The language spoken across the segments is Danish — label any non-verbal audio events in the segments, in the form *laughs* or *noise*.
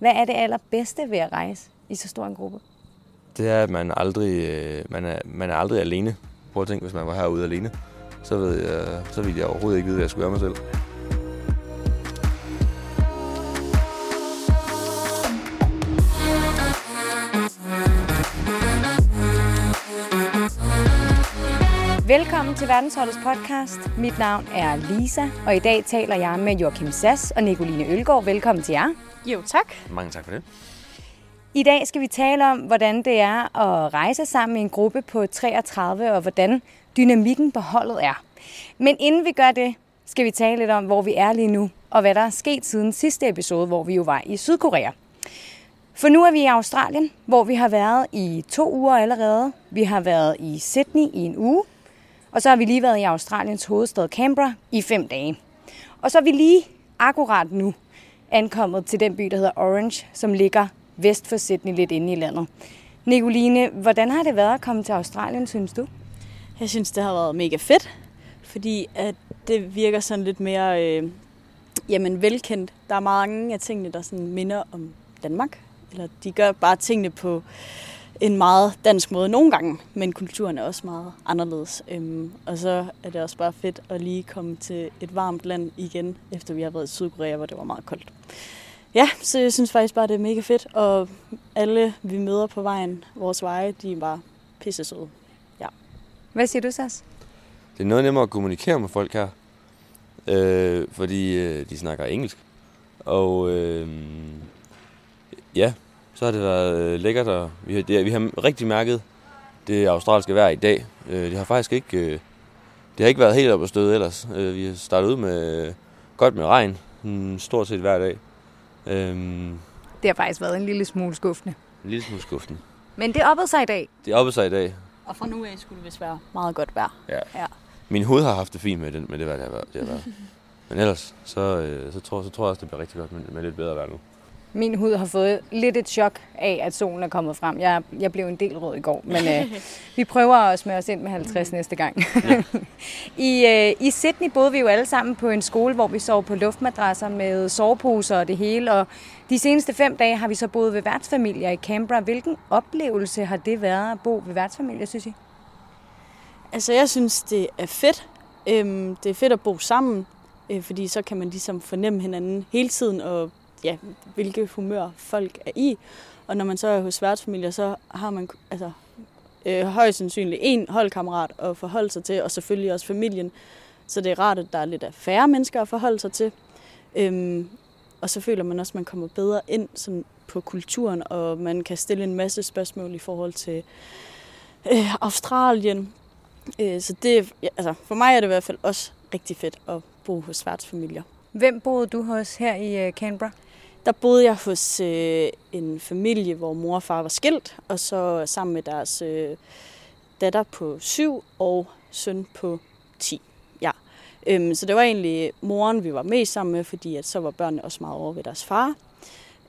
Hvad er det allerbedste ved at rejse i så stor en gruppe? Det er, at man aldrig, øh, man er, man er aldrig alene. Prøv at tænke, hvis man var herude alene, så, ved jeg, så ville jeg overhovedet ikke vide, hvad jeg skulle gøre mig selv. Velkommen til Verdensholdets podcast. Mit navn er Lisa, og i dag taler jeg med Joachim Sass og Nicoline Ølgaard. Velkommen til jer. Jo, tak. Mange tak for det. I dag skal vi tale om, hvordan det er at rejse sammen i en gruppe på 33, og hvordan dynamikken på holdet er. Men inden vi gør det, skal vi tale lidt om, hvor vi er lige nu, og hvad der er sket siden sidste episode, hvor vi jo var i Sydkorea. For nu er vi i Australien, hvor vi har været i to uger allerede. Vi har været i Sydney i en uge, og så har vi lige været i Australiens hovedstad Canberra i fem dage. Og så er vi lige akkurat nu ankommet til den by, der hedder Orange, som ligger vest for Sydney, lidt inde i landet. Nicoline, hvordan har det været at komme til Australien, synes du? Jeg synes, det har været mega fedt, fordi at det virker sådan lidt mere øh, jamen, velkendt. Der er mange af tingene, der sådan minder om Danmark. Eller de gør bare tingene på en meget dansk måde nogle gange, men kulturen er også meget anderledes. Øhm, og så er det også bare fedt at lige komme til et varmt land igen, efter vi har været i Sydkorea, hvor det var meget koldt. Ja, så jeg synes faktisk bare, det er mega fedt, og alle vi møder på vejen, vores veje, de er bare pisse søde. Ja. Hvad siger du, Sas? Det er noget nemmere at kommunikere med folk her, øh, fordi øh, de snakker engelsk. Og øh, ja, så har det været øh, lækkert, og vi har, det, vi har rigtig mærket det australske vejr i dag. Øh, det har faktisk ikke, øh, det har ikke været helt op at støde ellers. Øh, vi har startet ud med øh, godt med regn, mm, stort set hver dag. Øh, Det har faktisk været en lille smule skuffende. en lille smule skuffende. Men det oppede sig i dag. Det er oppe sig i dag. Og fra nu af skulle det vist være meget godt vejr. Ja. Ja. Min hoved har haft det fint med, den, med det vejr, det har været. Det har været. *laughs* Men ellers, så, øh, så, tror, så tror jeg også, det bliver rigtig godt med, med lidt bedre vejr nu. Min hud har fået lidt et chok af, at solen er kommet frem. Jeg, jeg blev en del rød i går, men øh, *laughs* vi prøver at smøre os ind med 50 næste gang. *laughs* I, øh, I Sydney boede vi jo alle sammen på en skole, hvor vi sov på luftmadrasser med soveposer og det hele. Og de seneste fem dage har vi så boet ved værtsfamilier i Canberra. Hvilken oplevelse har det været at bo ved værtsfamilier, synes I? Altså, jeg synes, det er fedt. Øhm, det er fedt at bo sammen, øh, fordi så kan man ligesom fornemme hinanden hele tiden, og ja, hvilke humør folk er i. Og når man så er hos værtsfamilier, så har man altså, øh, højst sandsynligt en holdkammerat at forholde sig til, og selvfølgelig også familien. Så det er rart, at der er lidt af færre mennesker at forholde sig til. Øhm, og så føler man også, at man kommer bedre ind sådan, på kulturen, og man kan stille en masse spørgsmål i forhold til øh, Australien. Øh, så det, ja, altså, for mig er det i hvert fald også rigtig fedt at bo hos værtsfamilier. Hvem boede du hos her i øh, Canberra? Der boede jeg hos øh, en familie, hvor mor og far var skilt, og så sammen med deres øh, datter på syv og søn på 10. Ja. Øhm, så det var egentlig moren, vi var mest sammen med, fordi at så var børnene også meget over ved deres far.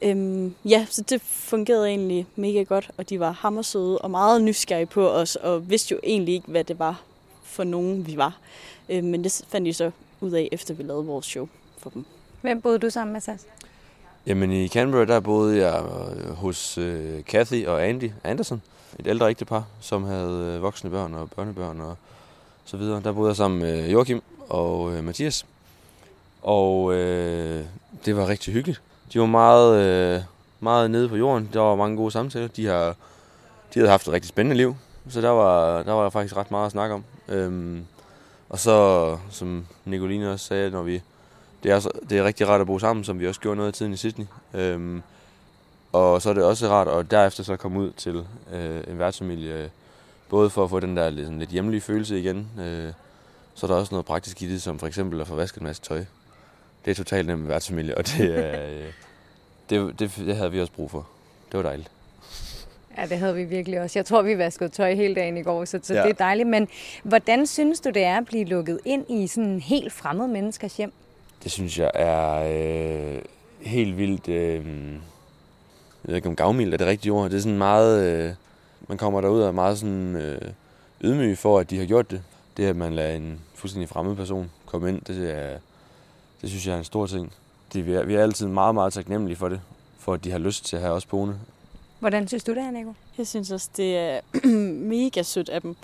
Øhm, ja, så det fungerede egentlig mega godt, og de var hammersøde og meget nysgerrige på os, og vidste jo egentlig ikke, hvad det var for nogen, vi var. Øhm, men det fandt de så ud af, efter vi lavede vores show for dem. Hvem boede du sammen med, Sas? Jamen i Canberra, der boede jeg øh, hos øh, Kathy og Andy Anderson, et ældre ægtepar, som havde øh, voksne børn og børnebørn og så videre. Der boede jeg sammen med øh, Joachim og øh, Mathias, og øh, det var rigtig hyggeligt. De var meget, øh, meget nede på jorden, der var mange gode samtaler. De, har, de havde haft et rigtig spændende liv, så der var, der var faktisk ret meget at snakke om. Øhm, og så, som Nicoline også sagde, når vi det er, så- det er rigtig rart at bo sammen, som vi også gjorde noget af tiden i Sydney. Øhm, og så er det også rart at derefter så komme ud til øh, en værtsfamilie, øh, både for at få den der lidt, sådan lidt hjemlige følelse igen. Øh, så er der også noget praktisk i det, som for eksempel at få vasket en masse tøj. Det er totalt nemt med værtsfamilie, og det, er, *laughs* øh, det, det, det havde vi også brug for. Det var dejligt. Ja, det havde vi virkelig også. Jeg tror, vi vaskede tøj hele dagen i går, så, så Ja. det er dejligt. Men hvordan synes du, det er at blive lukket ind i sådan en helt fremmed menneskers hjem? Det synes jeg er øh, helt vildt... Øh, jeg ved ikke om gavmild er det rigtige ord. Det er sådan meget... Øh, man kommer derud og er meget sådan øh, ydmyg for, at de har gjort det. Det, at man lader en fuldstændig fremmed person komme ind, det, er, det synes jeg er en stor ting. Det, vi, er, vi er altid meget, meget taknemmelige for det. for at de har lyst til at have os boende. Hvordan synes du det her, Nico? Jeg synes også, det er *clears throat* mega sødt af dem.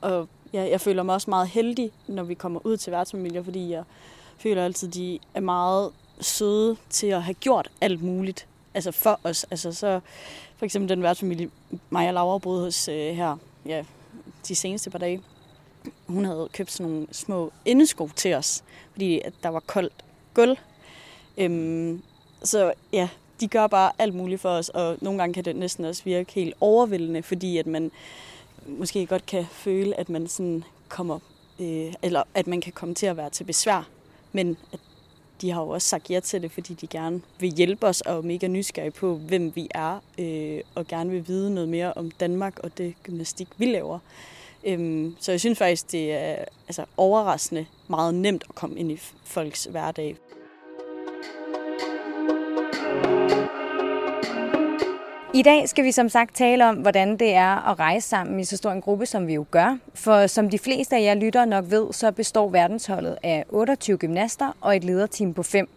Og jeg, jeg føler mig også meget heldig, når vi kommer ud til værtsfamilier, fordi jeg føler altid, at de er meget søde til at have gjort alt muligt altså for os. Altså så for eksempel den værtsfamilie, mig og Laura boede hos øh, her ja, de seneste par dage. Hun havde købt sådan nogle små indesko til os, fordi at der var koldt gulv. Øhm, så ja, de gør bare alt muligt for os, og nogle gange kan det næsten også virke helt overvældende, fordi at man måske godt kan føle, at man sådan kommer, øh, eller at man kan komme til at være til besvær, men at de har jo også sagt ja til det, fordi de gerne vil hjælpe os og er mega nysgerrige på, hvem vi er, øh, og gerne vil vide noget mere om Danmark og det gymnastik, vi laver. Øhm, så jeg synes faktisk, det er altså, overraskende meget nemt at komme ind i folks hverdag. I dag skal vi som sagt tale om, hvordan det er at rejse sammen i så stor en gruppe, som vi jo gør. For som de fleste af jer lytter nok ved, så består verdensholdet af 28 gymnaster og et lederteam på 5.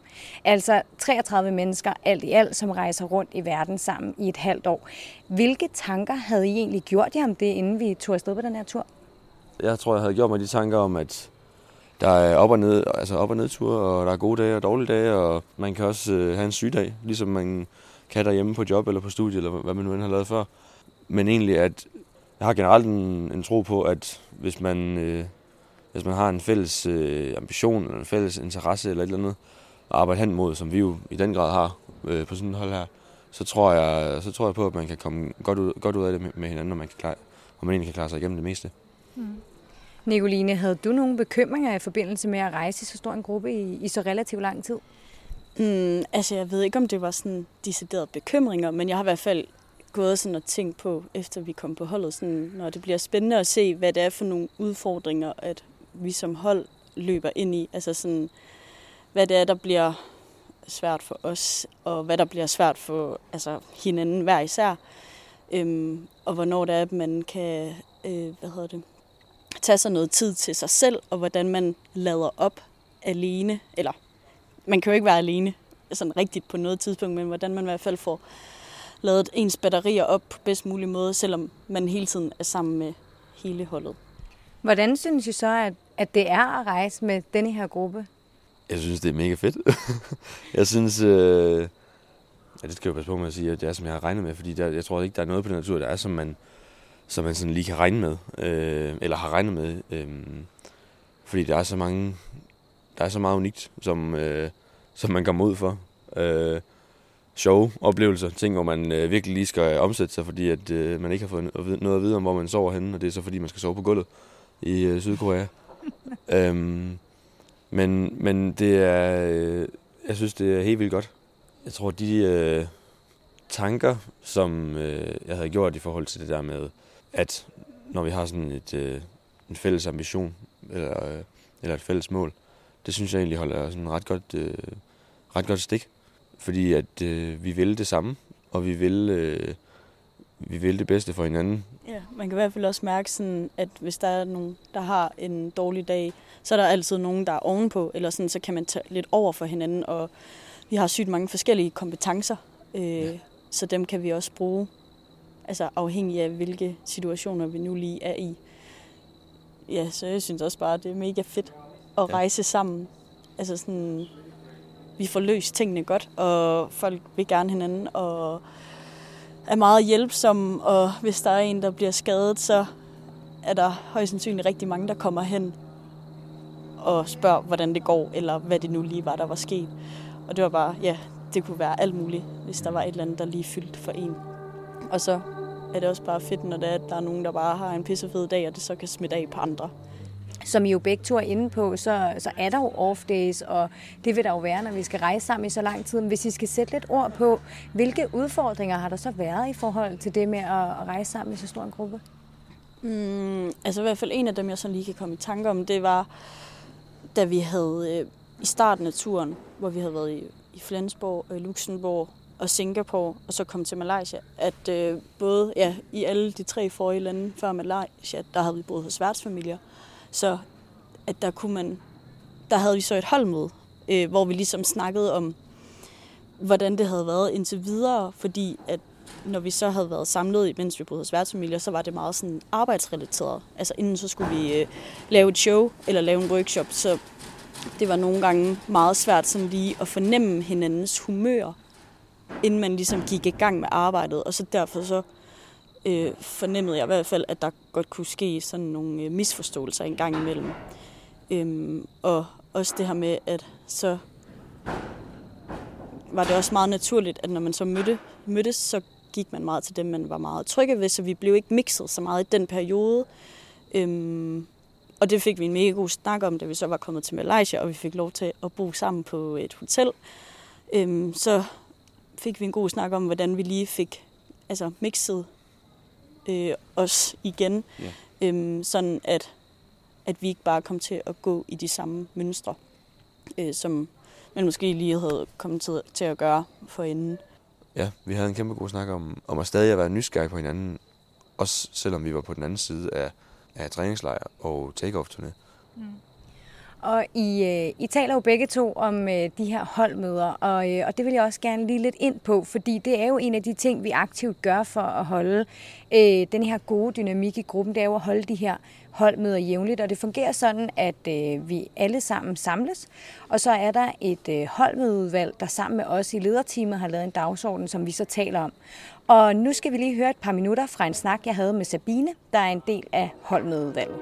Altså 33 mennesker alt i alt, som rejser rundt i verden sammen i et halvt år. Hvilke tanker havde I egentlig gjort jer om det, inden vi tog afsted på den her tur? Jeg tror, jeg havde gjort mig de tanker om, at der er op og ned, altså op og nedture, og der er gode dage og dårlige dage, og man kan også øh, have en sygdag, ligesom man kan derhjemme på job eller på studie, eller hvad man nu end har lavet før. Men egentlig, at jeg har generelt en, en tro på, at hvis man, øh, hvis man har en fælles øh, ambition, eller en fælles interesse, eller et eller andet, at arbejde hen mod, som vi jo i den grad har øh, på sådan et hold her, så tror jeg, så tror jeg på, at man kan komme godt ud, godt ud af det med, med hinanden, og man, kan klare, og man egentlig kan klare sig igennem det meste. Mm. Nicoline, havde du nogle bekymringer i forbindelse med at rejse i så stor en gruppe i, i så relativt lang tid? Mm, altså, jeg ved ikke, om det var sådan deciderede bekymringer, men jeg har i hvert fald gået sådan og tænkt på, efter vi kom på holdet, sådan, når det bliver spændende at se, hvad det er for nogle udfordringer, at vi som hold løber ind i. Altså sådan, hvad det er, der bliver svært for os, og hvad der bliver svært for altså, hinanden hver især. Øhm, og hvornår det er, at man kan øh, hvad hedder det, tage sig noget tid til sig selv, og hvordan man lader op alene, eller man kan jo ikke være alene sådan rigtigt på noget tidspunkt, men hvordan man i hvert fald får lavet ens batterier op på bedst mulig måde, selvom man hele tiden er sammen med hele holdet. Hvordan synes I så, at, at det er at rejse med denne her gruppe? Jeg synes, det er mega fedt. *laughs* jeg synes, øh, ja, det skal jeg passe på med at sige, at det er, som jeg har regnet med, fordi der, jeg tror ikke, der er noget på den natur, der er, som man, som man sådan lige kan regne med, øh, eller har regnet med. Øh, fordi der er så mange der er så meget unikt, som, øh, som man kommer ud for. Øh, sjove oplevelser, ting, hvor man øh, virkelig lige skal omsætte sig, fordi at, øh, man ikke har fået noget at vide om, hvor man sover henne, og det er så fordi, man skal sove på gulvet i øh, Sydkorea. *laughs* øhm, men, men det er, øh, jeg synes, det er helt vildt godt. Jeg tror, de øh, tanker, som øh, jeg havde gjort i forhold til det der med, at når vi har sådan et, øh, en fælles ambition, eller, øh, eller et fælles mål, det synes jeg egentlig holder sådan ret godt, øh, ret godt stik. Fordi at øh, vi vil det samme, og vi vil, øh, vi vil det bedste for hinanden. Ja, man kan i hvert fald også mærke, sådan, at hvis der er nogen, der har en dårlig dag, så er der altid nogen, der er ovenpå, eller sådan, så kan man tage lidt over for hinanden, og vi har sygt mange forskellige kompetencer, øh, ja. så dem kan vi også bruge, altså afhængig af, hvilke situationer vi nu lige er i. Ja, så jeg synes også bare, at det er mega fedt at rejse sammen. Altså sådan, vi får løst tingene godt, og folk vil gerne hinanden, og er meget hjælpsomme, og hvis der er en, der bliver skadet, så er der højst sandsynligt rigtig mange, der kommer hen og spørger, hvordan det går, eller hvad det nu lige var, der var sket. Og det var bare, ja, det kunne være alt muligt, hvis der var et eller andet, der lige fyldt for en. Og så er det også bare fedt, når det er, at der er nogen, der bare har en pissefed dag, og det så kan smitte af på andre som I jo begge to er inde på, så, så er der jo off days, og det vil der jo være, når vi skal rejse sammen i så lang tid. Men hvis I skal sætte lidt ord på, hvilke udfordringer har der så været i forhold til det med at rejse sammen i så stor en gruppe? Mm, altså i hvert fald en af dem, jeg så lige kan komme i tanke om, det var, da vi havde øh, i starten af turen, hvor vi havde været i, i Flensborg, øh, Luxembourg og Singapore, og så kom til Malaysia, at øh, både ja, i alle de tre forrige lande før Malaysia, der havde vi boet hos værtsfamilier, så at der kunne man, der havde vi så et holdmøde, øh, hvor vi ligesom snakkede om, hvordan det havde været indtil videre, fordi at når vi så havde været samlet, mens vi boede hos værtsfamilier, så var det meget sådan arbejdsrelateret. Altså inden så skulle vi øh, lave et show eller lave en workshop, så det var nogle gange meget svært sådan lige at fornemme hinandens humør, inden man ligesom gik i gang med arbejdet. Og så derfor så øh, fornemmede jeg i hvert fald, at der godt kunne ske sådan nogle øh, misforståelser en gang imellem. Øhm, og også det her med, at så var det også meget naturligt, at når man så mødte, mødtes, så gik man meget til dem, man var meget trygge ved, så vi blev ikke mixet så meget i den periode. Øhm, og det fik vi en mega god snak om, da vi så var kommet til Malaysia, og vi fik lov til at bo sammen på et hotel. Øhm, så fik vi en god snak om, hvordan vi lige fik altså, mixet øh, os igen. Yeah. Øhm, sådan at, at vi ikke bare kom til at gå i de samme mønstre, øh, som man måske lige havde kommet til, til at gøre for inden. Ja, vi havde en kæmpe god snak om, om at stadig at være nysgerrige på hinanden, også selvom vi var på den anden side af, af træningslejr og take-off-turné. Mm. Og I, øh, I taler jo begge to om øh, de her holdmøder, og, øh, og det vil jeg også gerne lige lidt ind på, fordi det er jo en af de ting, vi aktivt gør for at holde øh, den her gode dynamik i gruppen, det er jo at holde de her holdmøder jævnligt, og det fungerer sådan, at øh, vi alle sammen samles, og så er der et øh, holdmødeudvalg, der sammen med os i lederteamet har lavet en dagsorden, som vi så taler om. Og nu skal vi lige høre et par minutter fra en snak, jeg havde med Sabine, der er en del af holdmødeudvalget.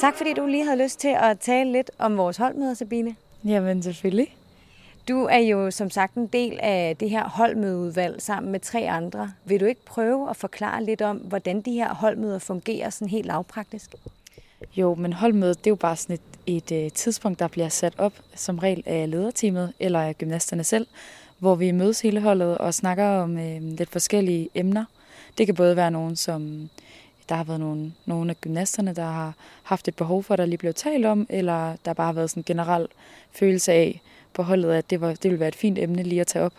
Tak fordi du lige havde lyst til at tale lidt om vores holdmøder, Sabine. Jamen selvfølgelig. Du er jo som sagt en del af det her holdmødeudvalg sammen med tre andre. Vil du ikke prøve at forklare lidt om, hvordan de her holdmøder fungerer sådan helt lavpraktisk? Jo, men holdmødet det er jo bare sådan et, et, et tidspunkt, der bliver sat op som regel af lederteamet eller af gymnasterne selv, hvor vi mødes hele holdet og snakker om øh, lidt forskellige emner. Det kan både være nogen, som der har været nogle, nogle af gymnasterne, der har haft et behov for, at der lige blev talt om, eller der bare har været sådan en generel følelse af på holdet, at det, var, det ville være et fint emne lige at tage op.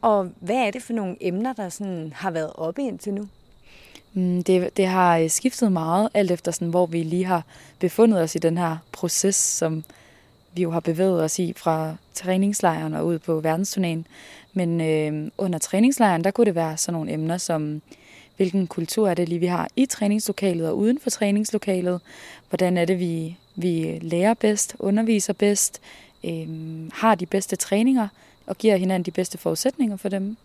Og hvad er det for nogle emner, der sådan har været oppe indtil nu? Mm, det, det har øh, skiftet meget, alt efter sådan, hvor vi lige har befundet os i den her proces, som vi jo har bevæget os i fra træningslejren og ud på verdensturnéen. Men øh, under træningslejren, der kunne det være sådan nogle emner som hvilken kultur er det lige, vi har i træningslokalet og uden for træningslokalet. Hvordan er det, vi, vi lærer bedst, underviser bedst, øh, har de bedste træninger og giver hinanden de bedste forudsætninger for dem.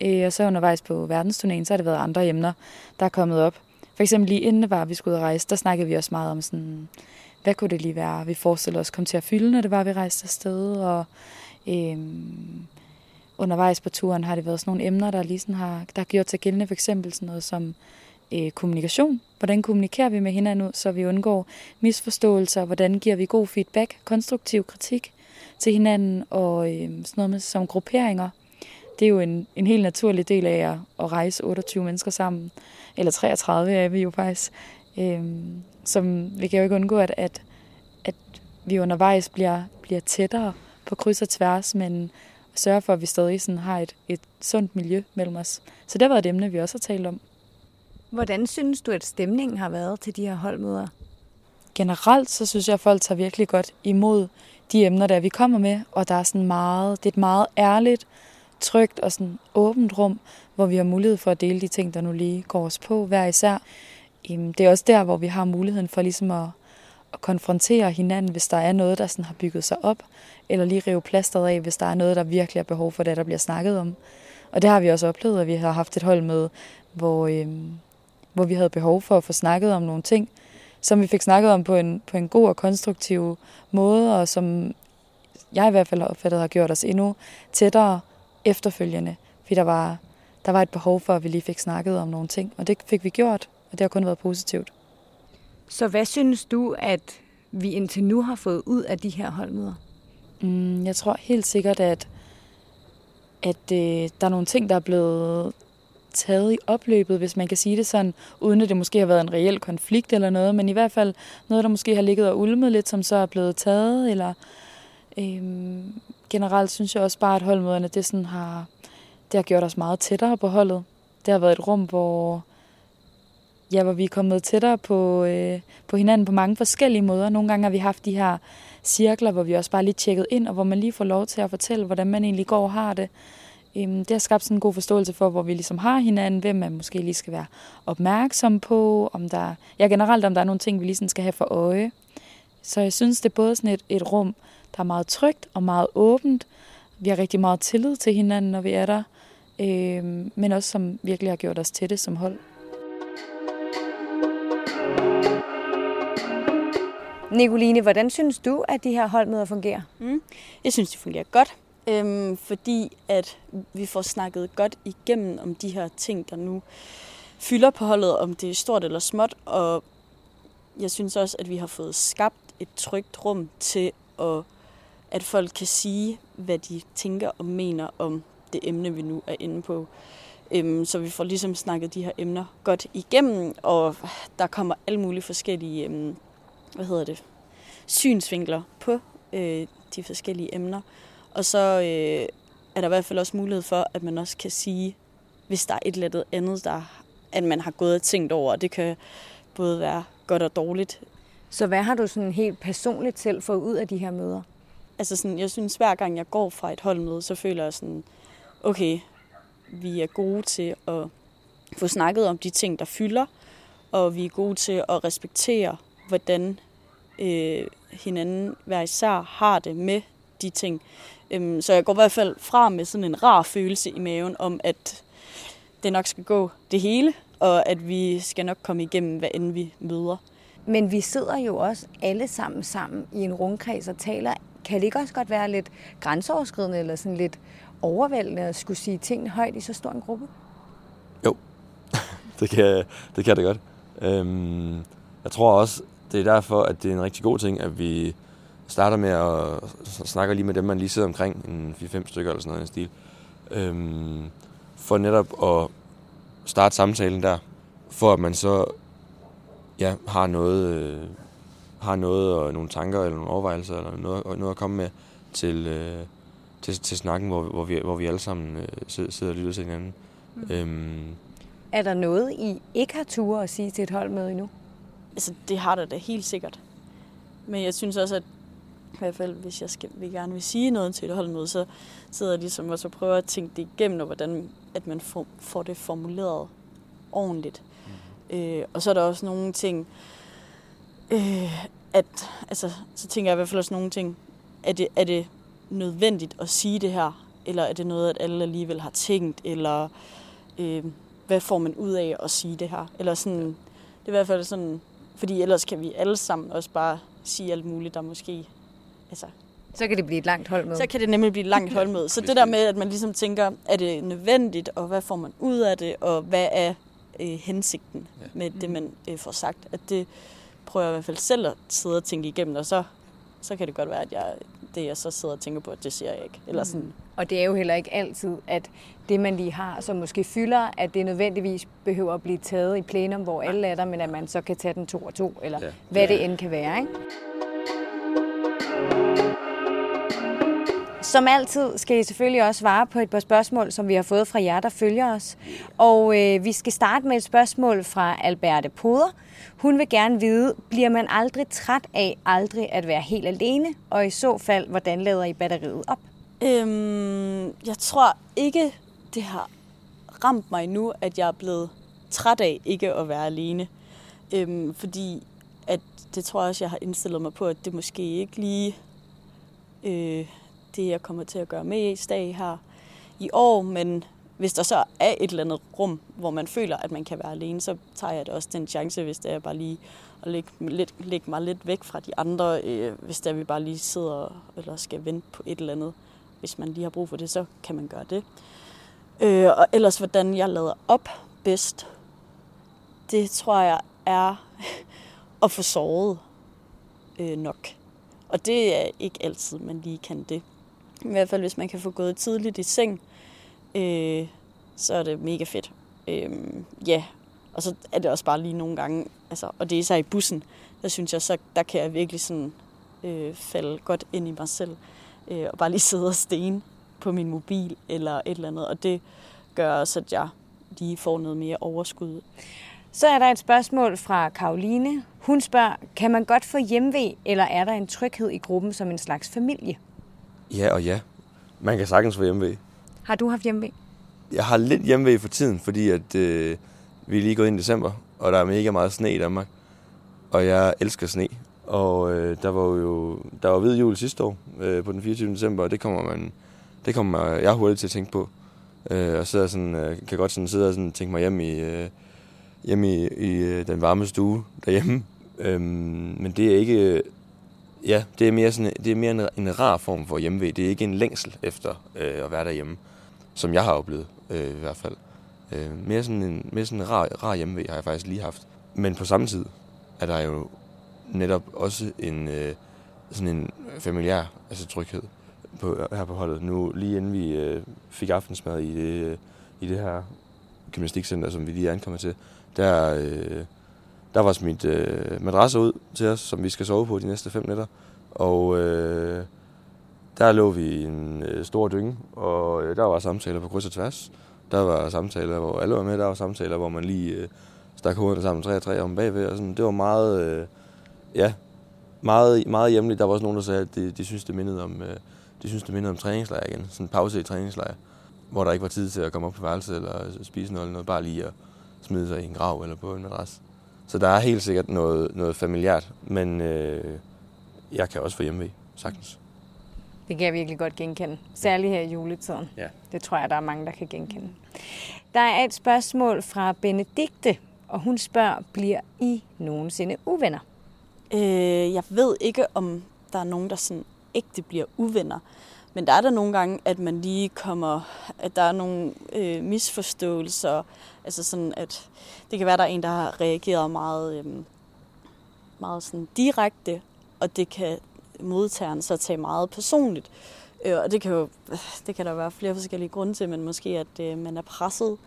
Øh, og så undervejs på verdensturnéen, så har det været andre emner, der er kommet op. For eksempel lige inden det var, at vi skulle ud og rejse, der snakkede vi også meget om sådan, hvad kunne det lige være, vi forestillede os kom til at fylde, når det var, vi rejste afsted, og øh, undervejs på turen har det været sådan nogle emner, der lige sådan har, der har gjort sig gældende, for eksempel sådan noget som øh, kommunikation. Hvordan kommunikerer vi med hinanden ud, så vi undgår misforståelser? Hvordan giver vi god feedback, konstruktiv kritik til hinanden, og øh, sådan noget med, som grupperinger. Det er jo en, en helt naturlig del af at, at rejse 28 mennesker sammen, eller 33 er vi jo faktisk. Øh, som vi kan jo ikke undgå, at, at, at vi undervejs bliver, bliver tættere på kryds og tværs, men sørge for, at vi stadig sådan har et, et sundt miljø mellem os. Så det har været et emne, vi også har talt om. Hvordan synes du, at stemningen har været til de her holdmøder? Generelt så synes jeg, at folk tager virkelig godt imod de emner, der vi kommer med, og der er sådan meget, det er et meget ærligt, trygt og sådan åbent rum, hvor vi har mulighed for at dele de ting, der nu lige går os på hver især. Det er også der, hvor vi har muligheden for ligesom at, at konfrontere hinanden, hvis der er noget, der sådan har bygget sig op, eller lige rive plasteret af, hvis der er noget, der virkelig er behov for det, der bliver snakket om. Og det har vi også oplevet, at vi har haft et hold med, hvor, øh, hvor vi havde behov for at få snakket om nogle ting, som vi fik snakket om på en, på en god og konstruktiv måde, og som jeg i hvert fald har opfattet har gjort os endnu tættere efterfølgende. Fordi der var, der var et behov for, at vi lige fik snakket om nogle ting, og det fik vi gjort, og det har kun været positivt. Så hvad synes du, at vi indtil nu har fået ud af de her holdmøder? Mm, jeg tror helt sikkert, at, at øh, der er nogle ting, der er blevet taget i opløbet, hvis man kan sige det sådan, uden at det måske har været en reel konflikt eller noget, men i hvert fald noget, der måske har ligget og ulmet lidt, som så er blevet taget, eller øhm, generelt synes jeg også bare, at holdmøderne, det, sådan har, det har gjort os meget tættere på holdet. Det har været et rum, hvor, ja, hvor vi er kommet tættere på, øh, på hinanden på mange forskellige måder. Nogle gange har vi haft de her cirkler, hvor vi også bare lige tjekket ind, og hvor man lige får lov til at fortælle, hvordan man egentlig går og har det. Øhm, det har skabt sådan en god forståelse for, hvor vi ligesom har hinanden, hvem man måske lige skal være opmærksom på, om der, ja generelt om der er nogle ting, vi lige skal have for øje. Så jeg synes, det er både sådan et, et rum, der er meget trygt og meget åbent. Vi har rigtig meget tillid til hinanden, når vi er der, øh, men også som virkelig har gjort os til det som hold. Nicoline, hvordan synes du, at de her holdmøder fungerer? Mm. Jeg synes, de fungerer godt, øhm, fordi at vi får snakket godt igennem om de her ting, der nu fylder på holdet, om det er stort eller småt, og jeg synes også, at vi har fået skabt et trygt rum til, at, at folk kan sige, hvad de tænker og mener om det emne, vi nu er inde på. Øhm, så vi får ligesom snakket de her emner godt igennem, og der kommer alle mulige forskellige øhm, hvad hedder det, synsvinkler på øh, de forskellige emner. Og så øh, er der i hvert fald også mulighed for, at man også kan sige, hvis der er et eller andet, der, at man har gået og tænkt over, og det kan både være godt og dårligt. Så hvad har du sådan helt personligt selv fået ud af de her møder? Altså sådan, jeg synes, hver gang jeg går fra et holdmøde, så føler jeg sådan, okay, vi er gode til at få snakket om de ting, der fylder, og vi er gode til at respektere, hvordan øh, hinanden hver især har det med de ting. Øhm, så jeg går i hvert fald fra med sådan en rar følelse i maven om, at det nok skal gå det hele, og at vi skal nok komme igennem, hvad end vi møder. Men vi sidder jo også alle sammen sammen i en rundkreds og taler. Kan det ikke også godt være lidt grænseoverskridende eller sådan lidt overvældende at skulle sige tingene højt i så stor en gruppe? Jo, *laughs* det kan, det kan det godt. Øhm, jeg tror også, det er derfor, at det er en rigtig god ting, at vi starter med at snakke lige med dem, man lige sidder omkring, en 4-5 stykker eller sådan noget i stil. Øhm, for netop at starte samtalen der, for at man så ja, har noget, øh, har noget og nogle tanker eller nogle overvejelser eller noget, noget at komme med til, øh, til, til snakken, hvor, hvor, vi, hvor vi alle sammen øh, sidder og lytter til hinanden. Mm. Øhm, er der noget, I ikke har tur at sige til et holdmøde endnu? Altså, det har der da helt sikkert. Men jeg synes også, at i hvert fald, hvis jeg skal, vil gerne vil sige noget til et holdmøde, så sidder jeg ligesom og prøver at tænke det igennem, og hvordan at man får, får det formuleret ordentligt. Mm. Øh, og så er der også nogle ting, øh, at, altså, så tænker jeg i hvert fald også nogle ting, er det, er det nødvendigt at sige det her, eller er det noget, at alle alligevel har tænkt, eller øh, hvad får man ud af at sige det her? Eller sådan, det er i hvert fald sådan, fordi ellers kan vi alle sammen også bare sige alt muligt, der måske... Altså, så kan det blive et langt holdmøde. Så kan det nemlig blive et langt *laughs* holdmøde. Så det der med, at man ligesom tænker, er det nødvendigt, og hvad får man ud af det, og hvad er øh, hensigten ja. med det, man øh, får sagt, at det prøver jeg i hvert fald selv at sidde og tænke igennem, og så, så kan det godt være, at jeg, det jeg så sidder og tænker på, at det siger jeg ikke. Eller mm. sådan. Og det er jo heller ikke altid, at det, man lige har, som måske fylder, at det nødvendigvis behøver at blive taget i plenum, hvor alle er der, men at man så kan tage den to og to, eller ja. hvad ja. det end kan være. Ikke? Som altid skal I selvfølgelig også svare på et par spørgsmål, som vi har fået fra jer, der følger os. Og øh, vi skal starte med et spørgsmål fra Alberte Poder. Hun vil gerne vide, bliver man aldrig træt af aldrig at være helt alene? Og i så fald, hvordan lader I batteriet op? Øhm, jeg tror ikke, det har ramt mig nu, at jeg er blevet træt af ikke at være alene. Øhm, fordi at det tror jeg også, jeg har indstillet mig på, at det måske ikke lige øh, det, jeg kommer til at gøre med i dag her i år. Men hvis der så er et eller andet rum, hvor man føler, at man kan være alene, så tager jeg det også den chance, hvis det er bare lige at lægge, lidt, lægge mig lidt væk fra de andre, øh, hvis der vi bare lige sidder eller skal vente på et eller andet. Hvis man lige har brug for det, så kan man gøre det. Øh, og ellers, hvordan jeg lader op bedst, det tror jeg er *laughs* at få sovet øh, nok. Og det er ikke altid, man lige kan det. I hvert fald, hvis man kan få gået tidligt i seng, øh, så er det mega fedt. Øh, ja, og så er det også bare lige nogle gange, altså, og det er så i bussen, der synes jeg, så der kan jeg virkelig sådan øh, falde godt ind i mig selv, øh, og bare lige sidde og stene på min mobil eller et eller andet, og det gør også, at jeg lige får noget mere overskud. Så er der et spørgsmål fra Karoline. Hun spørger, kan man godt få hjemvej, eller er der en tryghed i gruppen som en slags familie? Ja og ja. Man kan sagtens få hjemmevæg. Har du haft hjemvej? Jeg har lidt hjemmevæg for tiden, fordi at, øh, vi er lige gået ind i december, og der er mega meget sne i Danmark. Og jeg elsker sne. Og øh, der var jo der var hvid jul sidste år øh, på den 24. december, og det kommer man det kommer jeg hurtigt til at tænke på. Øh, og så sådan, øh, kan godt sådan sidde og sådan, tænke mig hjem i, øh, hjem i, i øh, den varme stue derhjemme. Øh, men det er ikke... Ja, det er mere, sådan, det er mere en, en rar form for hjemmevæg. Det er ikke en længsel efter øh, at være derhjemme, som jeg har oplevet øh, i hvert fald. Øh, mere sådan en, mere sådan en rar, rar hjemmevæg har jeg faktisk lige haft. Men på samme tid er der jo netop også en, øh, sådan en familiær altså tryghed på, her på holdet. Nu lige inden vi øh, fik aftensmad i det, øh, i det her gymnastikcenter, som vi lige ankommer til, der, øh, der var smidt øh, madrasser ud til os, som vi skal sove på de næste fem nætter. Og øh, der lå vi i en øh, stor dynge, og øh, der var samtaler på kryds og tværs. Der var samtaler, hvor alle var med. Der var samtaler, hvor man lige øh, stak hovederne sammen tre og tre om bagved. Og sådan. Det var meget, øh, ja, meget, meget hjemligt. Der var også nogen, der sagde, at de, de synes, det mindede om, øh, de synes, det mindede om træningslejr igen. Sådan en pause i træningslejr, hvor der ikke var tid til at komme op på værelset eller spise noget, eller noget bare lige at smide sig i en grav eller på en madras. Så der er helt sikkert noget, noget familiært, men øh, jeg kan også få hjemme sagtens. Det kan jeg virkelig godt genkende. Særligt her i juletiden. Ja. Det tror jeg, der er mange, der kan genkende. Der er et spørgsmål fra Benedikte, og hun spørger, bliver I nogensinde uvenner? Øh, jeg ved ikke, om der er nogen, der sådan ægte bliver uvenner. Men der er der nogle gange, at man lige kommer, at der er nogle øh, misforståelser. Altså sådan, at det kan være, at der er en, der har reageret meget, øh, meget sådan direkte, og det kan modtageren så tage meget personligt. Øh, og det kan jo det kan der være flere forskellige grunde til, men måske at øh, man er presset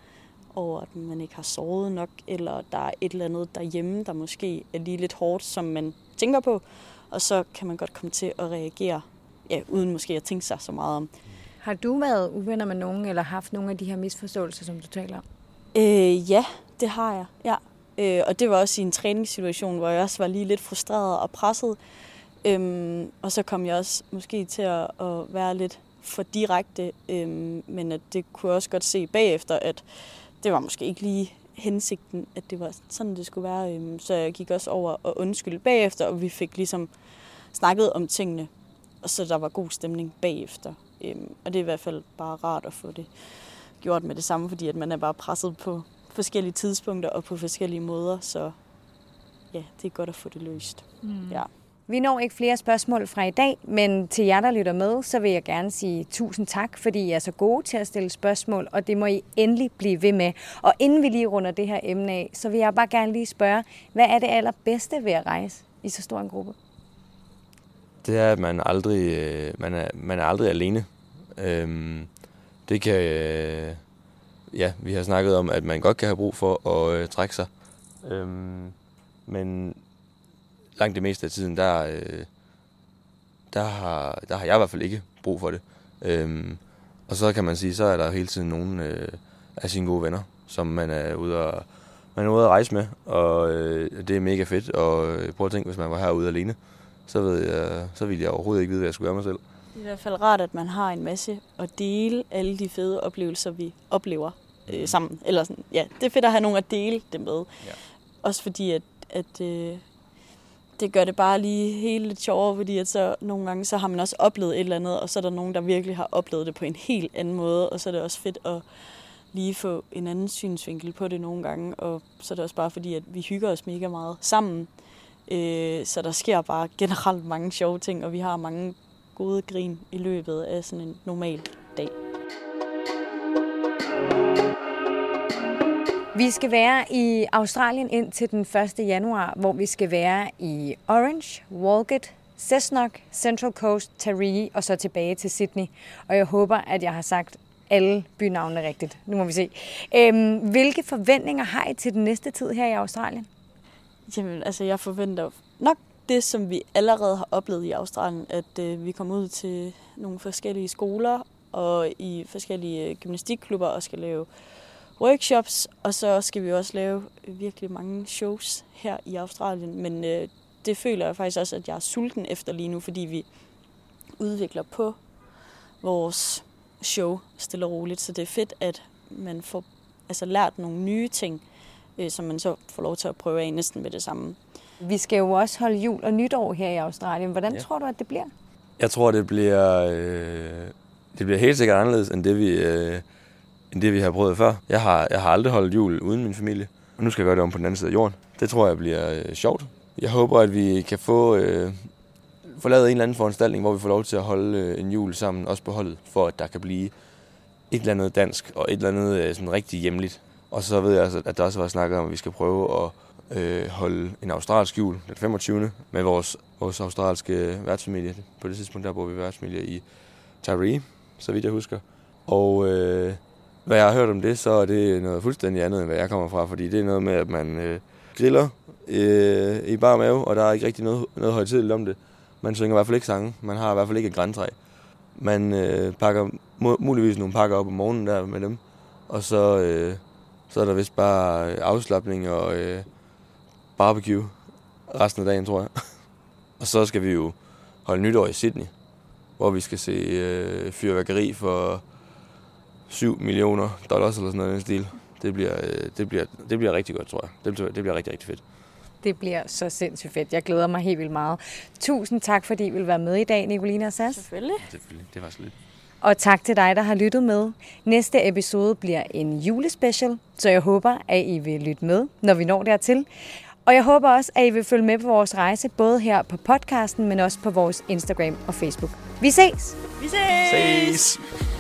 over, at man ikke har sovet nok, eller der er et eller andet derhjemme, der måske er lige lidt hårdt, som man tænker på, og så kan man godt komme til at reagere, ja, uden måske at tænke sig så meget om. Har du været uvenner med nogen, eller haft nogle af de her misforståelser, som du taler om? Øh, ja, det har jeg. Ja. Øh, og det var også i en træningssituation, hvor jeg også var lige lidt frustreret og presset. Øhm, og så kom jeg også måske til at, at være lidt for direkte, øhm, men at det kunne jeg også godt se bagefter, at det var måske ikke lige hensigten, at det var sådan, det skulle være. Øhm, så jeg gik også over og undskyldte bagefter, og vi fik ligesom snakket om tingene, og så der var god stemning bagefter. Øhm, og det er i hvert fald bare rart at få det gjort med det samme, fordi at man er bare presset på forskellige tidspunkter og på forskellige måder, så ja, det er godt at få det løst. Mm. Ja. Vi når ikke flere spørgsmål fra i dag, men til jer, der lytter med, så vil jeg gerne sige tusind tak, fordi I er så gode til at stille spørgsmål, og det må I endelig blive ved med. Og inden vi lige runder det her emne af, så vil jeg bare gerne lige spørge, hvad er det allerbedste ved at rejse i så stor en gruppe? Det er, at man aldrig, øh, man er, man er aldrig alene. Øhm, det kan, øh, ja, vi har snakket om, at man godt kan have brug for at øh, trække sig. Øhm, men langt det meste af tiden, der, øh, der, har, der har jeg i hvert fald ikke brug for det. Øhm, og så kan man sige, så er der hele tiden nogen øh, af sine gode venner, som man er ude at, man er ude at rejse med, og øh, det er mega fedt. Og øh, prøv at tænke, hvis man var herude alene, så, ved jeg, så ville jeg overhovedet ikke vide, hvad jeg skulle gøre mig selv. Det er i hvert fald rart, at man har en masse at dele alle de fede oplevelser, vi oplever øh, sammen. Eller sådan, ja, det er fedt at have nogen at dele det med. Ja. Også fordi, at, at øh, det gør det bare lige helt lidt sjovere, fordi at så nogle gange så har man også oplevet et eller andet, og så er der nogen, der virkelig har oplevet det på en helt anden måde, og så er det også fedt at lige få en anden synsvinkel på det nogle gange, og så er det også bare fordi, at vi hygger os mega meget sammen, øh, så der sker bare generelt mange sjove ting, og vi har mange gode grin i løbet af sådan en normal dag. Vi skal være i Australien indtil den 1. januar, hvor vi skal være i Orange, Walgett, Cessnock, Central Coast, Taree og så tilbage til Sydney. Og jeg håber, at jeg har sagt alle bynavnene rigtigt. Nu må vi se. Øhm, hvilke forventninger har I til den næste tid her i Australien? Jamen, altså jeg forventer nok det, som vi allerede har oplevet i Australien, at øh, vi kommer ud til nogle forskellige skoler og i forskellige øh, gymnastikklubber og skal lave workshops, og så skal vi også lave virkelig mange shows her i Australien. Men øh, det føler jeg faktisk også, at jeg er sulten efter lige nu, fordi vi udvikler på vores show stille og roligt. Så det er fedt, at man får altså, lært nogle nye ting, øh, som man så får lov til at prøve af næsten med det samme. Vi skal jo også holde jul og nytår her i Australien. Hvordan ja. Ja. tror du, at det bliver? Jeg tror, det bliver, øh, det bliver helt sikkert anderledes, end det, vi, øh, end det, vi har prøvet før. Jeg har, jeg har aldrig holdt jul uden min familie, og nu skal jeg gøre det om på den anden side af jorden. Det tror jeg bliver øh, sjovt. Jeg håber, at vi kan få, øh, få lavet en eller anden foranstaltning, hvor vi får lov til at holde øh, en jul sammen, også på holdet, for at der kan blive et eller andet dansk og et eller andet øh, sådan rigtig hjemligt. Og så ved jeg altså, at der også var snakket om, at vi skal prøve at øh, holde en australsk jul den 25. med vores, vores australske værtsfamilie. På det tidspunkt der bor vi værtsfamilie i Taree, så vidt jeg husker. Og øh, hvad jeg har hørt om det, så er det noget fuldstændig andet, end hvad jeg kommer fra, fordi det er noget med, at man øh, griller øh, i bar mave, og der er ikke rigtig noget, noget højtidligt om det. Man synger i hvert fald ikke sange. Man har i hvert fald ikke et græntræ. Man øh, pakker mu- muligvis nogle pakker op om morgenen der med dem, og så, øh, så er der vist bare øh, afslappning og øh, barbecue resten af dagen, tror jeg. *laughs* og så skal vi jo holde nytår i Sydney, hvor vi skal se øh, fyrværkeri for 7 millioner dollars eller sådan noget i den stil. Det bliver, øh, det, bliver, det bliver rigtig godt, tror jeg. Det bliver, det bliver rigtig, rigtig fedt. Det bliver så sindssygt fedt. Jeg glæder mig helt vildt meget. Tusind tak, fordi I vil være med i dag, Nicolina og Sass. Selvfølgelig. Selvfølgelig. Det var så lidt. Og tak til dig, der har lyttet med. Næste episode bliver en julespecial, så jeg håber, at I vil lytte med, når vi når dertil. Og jeg håber også, at I vil følge med på vores rejse, både her på podcasten, men også på vores Instagram og Facebook. Vi ses! Vi ses! Ses!